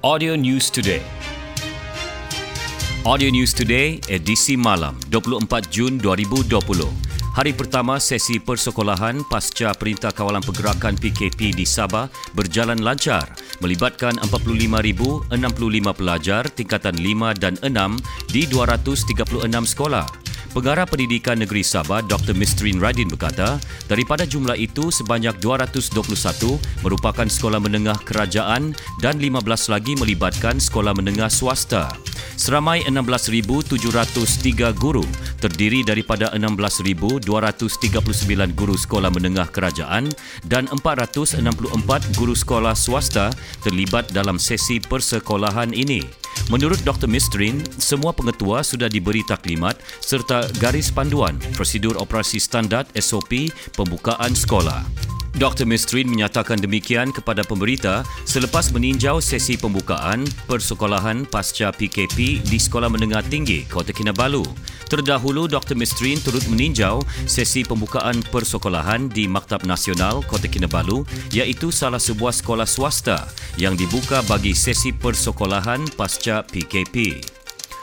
Audio News Today. Audio News Today, edisi malam, 24 Jun 2020. Hari pertama sesi persekolahan pasca Perintah Kawalan Pergerakan PKP di Sabah berjalan lancar melibatkan 45,065 pelajar tingkatan 5 dan 6 di 236 sekolah. Pengarah Pendidikan Negeri Sabah Dr. Mistrin Radin berkata, daripada jumlah itu sebanyak 221 merupakan sekolah menengah kerajaan dan 15 lagi melibatkan sekolah menengah swasta. Seramai 16,703 guru terdiri daripada 16,239 guru sekolah menengah kerajaan dan 464 guru sekolah swasta terlibat dalam sesi persekolahan ini. Menurut Dr. Mistrin, semua pengetua sudah diberi taklimat serta garis panduan prosedur operasi standard SOP pembukaan sekolah. Dr. Mistrin menyatakan demikian kepada pemberita selepas meninjau sesi pembukaan persekolahan pasca PKP di Sekolah Menengah Tinggi Kota Kinabalu. Terdahulu, Dr. Mistrin turut meninjau sesi pembukaan persekolahan di Maktab Nasional Kota Kinabalu iaitu salah sebuah sekolah swasta yang dibuka bagi sesi persekolahan pasca PKP.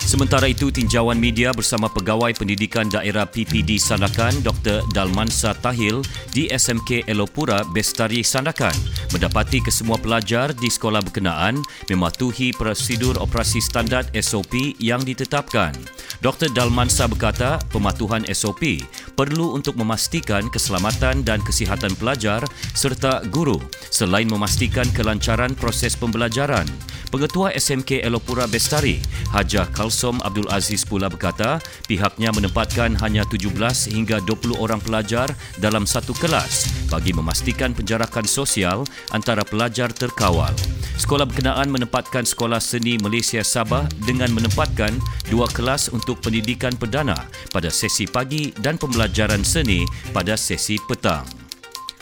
Sementara itu, tinjauan media bersama Pegawai Pendidikan Daerah PPD Sandakan Dr. Dalmansa Tahil di SMK Elopura Bestari Sandakan mendapati kesemua pelajar di sekolah berkenaan mematuhi prosedur operasi standard SOP yang ditetapkan. Dr. Dalmansa berkata pematuhan SOP perlu untuk memastikan keselamatan dan kesihatan pelajar serta guru selain memastikan kelancaran proses pembelajaran. Pengetua SMK Elopura Bestari, Hajah Kalsom Abdul Aziz pula berkata pihaknya menempatkan hanya 17 hingga 20 orang pelajar dalam satu kelas bagi memastikan penjarakan sosial antara pelajar terkawal. Sekolah berkenaan menempatkan Sekolah Seni Malaysia Sabah dengan menempatkan dua kelas untuk pendidikan perdana pada sesi pagi dan pembelajaran seni pada sesi petang.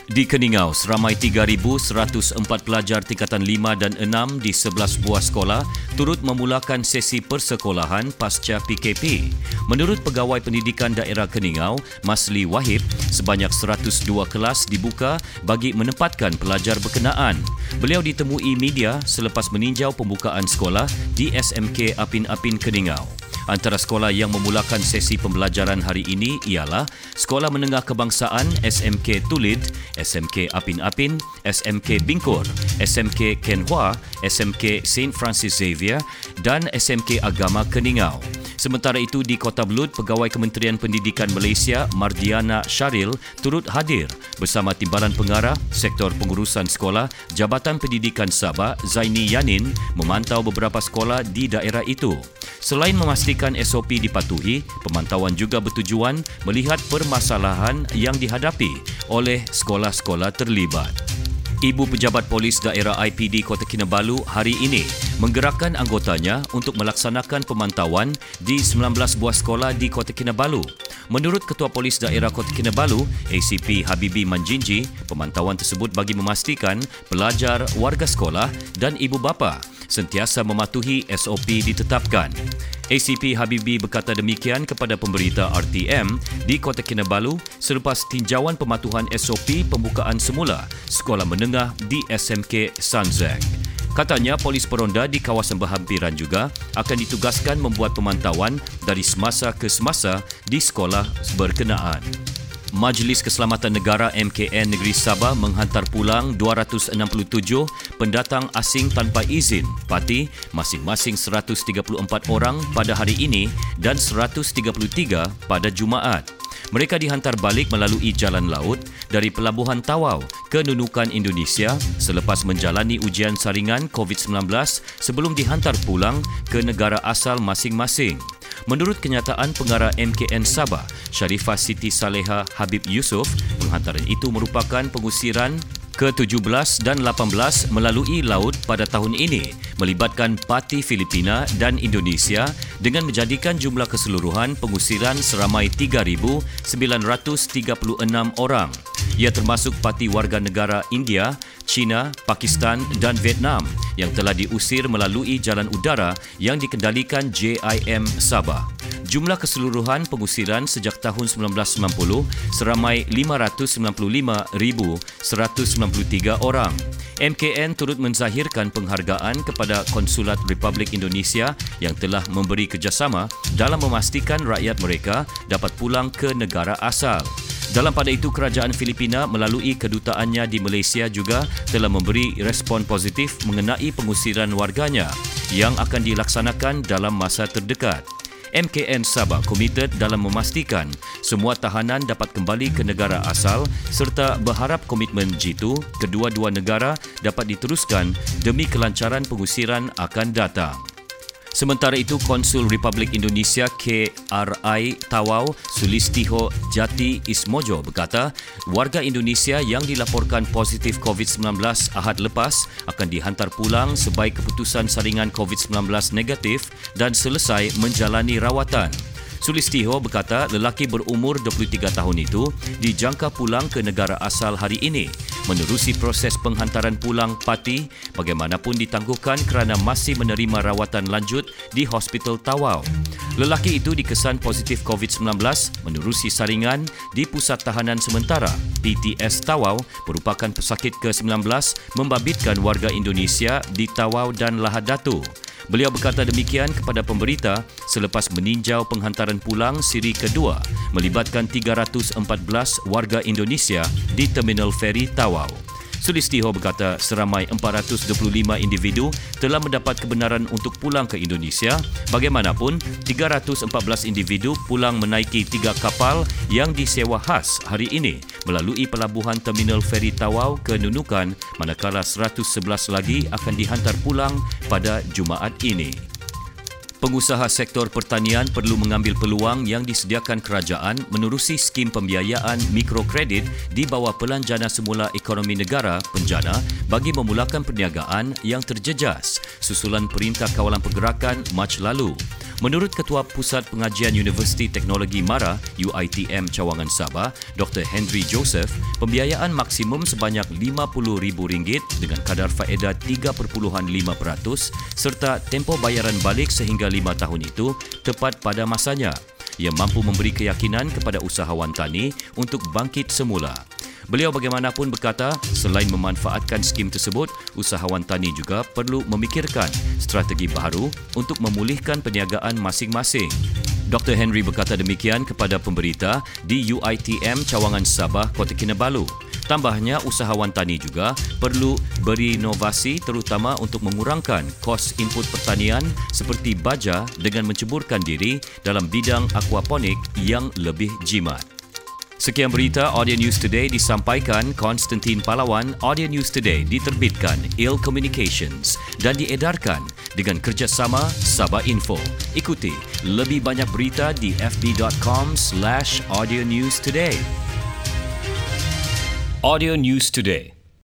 Di Keningau, seramai 3,104 pelajar tingkatan 5 dan 6 di 11 buah sekolah turut memulakan sesi persekolahan pasca PKP. Menurut Pegawai Pendidikan Daerah Keningau, Masli Wahib, sebanyak 102 kelas dibuka bagi menempatkan pelajar berkenaan. Beliau ditemui media selepas meninjau pembukaan sekolah di SMK Apin Apin Keningau. Antara sekolah yang memulakan sesi pembelajaran hari ini ialah Sekolah Menengah Kebangsaan SMK Tulid, SMK Apin Apin, SMK Bingkor, SMK Ken Hua, SMK St. Francis Xavier dan SMK Agama Keningau. Sementara itu di Kota Belud, Pegawai Kementerian Pendidikan Malaysia Mardiana Syaril turut hadir bersama Timbalan Pengarah Sektor Pengurusan Sekolah Jabatan Pendidikan Sabah Zaini Yanin memantau beberapa sekolah di daerah itu. Selain memastikan SOP dipatuhi, pemantauan juga bertujuan melihat permasalahan yang dihadapi oleh sekolah-sekolah terlibat. Ibu Pejabat Polis Daerah IPD Kota Kinabalu hari ini menggerakkan anggotanya untuk melaksanakan pemantauan di 19 buah sekolah di Kota Kinabalu. Menurut Ketua Polis Daerah Kota Kinabalu, ACP Habibi Manjinji, pemantauan tersebut bagi memastikan pelajar, warga sekolah dan ibu bapa sentiasa mematuhi SOP ditetapkan. ACP Habibi berkata demikian kepada pemberita RTM di Kota Kinabalu selepas tinjauan pematuhan SOP pembukaan semula sekolah menengah di SMK Sanzek. Katanya polis peronda di kawasan berhampiran juga akan ditugaskan membuat pemantauan dari semasa ke semasa di sekolah berkenaan. Majlis Keselamatan Negara MKN Negeri Sabah menghantar pulang 267 pendatang asing tanpa izin parti masing-masing 134 orang pada hari ini dan 133 pada Jumaat. Mereka dihantar balik melalui jalan laut dari Pelabuhan Tawau ke Nunukan Indonesia selepas menjalani ujian saringan COVID-19 sebelum dihantar pulang ke negara asal masing-masing. Menurut kenyataan pengarah MKN Sabah, Sharifah Siti Saleha Habib Yusof, penghantaran itu merupakan pengusiran ke-17 dan 18 melalui laut pada tahun ini melibatkan parti Filipina dan Indonesia dengan menjadikan jumlah keseluruhan pengusiran seramai 3,936 orang. Ia termasuk parti warga negara India, China, Pakistan dan Vietnam yang telah diusir melalui jalan udara yang dikendalikan JIM Sabah. Jumlah keseluruhan pengusiran sejak tahun 1990 seramai 595,193 orang. MKN turut menzahirkan penghargaan kepada Konsulat Republik Indonesia yang telah memberi kerjasama dalam memastikan rakyat mereka dapat pulang ke negara asal. Dalam pada itu, kerajaan Filipina melalui kedutaannya di Malaysia juga telah memberi respon positif mengenai pengusiran warganya yang akan dilaksanakan dalam masa terdekat. MKN Sabah komited dalam memastikan semua tahanan dapat kembali ke negara asal serta berharap komitmen G2 kedua-dua negara dapat diteruskan demi kelancaran pengusiran akan datang. Sementara itu, Konsul Republik Indonesia KRI Tawau Sulistiho Jati Ismojo berkata, warga Indonesia yang dilaporkan positif COVID-19 ahad lepas akan dihantar pulang sebaik keputusan saringan COVID-19 negatif dan selesai menjalani rawatan. Sulistiho berkata lelaki berumur 23 tahun itu dijangka pulang ke negara asal hari ini menerusi proses penghantaran pulang pati bagaimanapun ditangguhkan kerana masih menerima rawatan lanjut di Hospital Tawau. Lelaki itu dikesan positif COVID-19 menerusi saringan di Pusat Tahanan Sementara PTS Tawau merupakan pesakit ke-19 membabitkan warga Indonesia di Tawau dan Lahad Datu. Beliau berkata demikian kepada pemberita selepas meninjau penghantaran pulang siri kedua melibatkan 314 warga Indonesia di Terminal Feri Tawau. Sulistiho berkata seramai 425 individu telah mendapat kebenaran untuk pulang ke Indonesia. Bagaimanapun, 314 individu pulang menaiki tiga kapal yang disewa khas hari ini melalui pelabuhan Terminal Feri Tawau ke Nunukan manakala 111 lagi akan dihantar pulang pada Jumaat ini. Pengusaha sektor pertanian perlu mengambil peluang yang disediakan kerajaan menerusi skim pembiayaan mikrokredit di bawah Pelan Jana Semula Ekonomi Negara Penjana bagi memulakan perniagaan yang terjejas susulan Perintah Kawalan Pergerakan Mac lalu. Menurut Ketua Pusat Pengajian Universiti Teknologi Mara UITM Cawangan Sabah, Dr. Henry Joseph, pembiayaan maksimum sebanyak RM50,000 dengan kadar faedah 3.5% serta tempoh bayaran balik sehingga 5 tahun itu tepat pada masanya yang mampu memberi keyakinan kepada usahawan tani untuk bangkit semula. Beliau bagaimanapun berkata, selain memanfaatkan skim tersebut, usahawan tani juga perlu memikirkan strategi baru untuk memulihkan perniagaan masing-masing. Dr. Henry berkata demikian kepada pemberita di UITM Cawangan Sabah, Kota Kinabalu. Tambahnya, usahawan tani juga perlu berinovasi terutama untuk mengurangkan kos input pertanian seperti baja dengan menceburkan diri dalam bidang aquaponik yang lebih jimat. Sekian berita Audio News Today disampaikan Konstantin Palawan. Audio News Today diterbitkan Il Communications dan diedarkan dengan kerjasama Sabah Info. Ikuti lebih banyak berita di fb.com slash audio news today. Audio News Today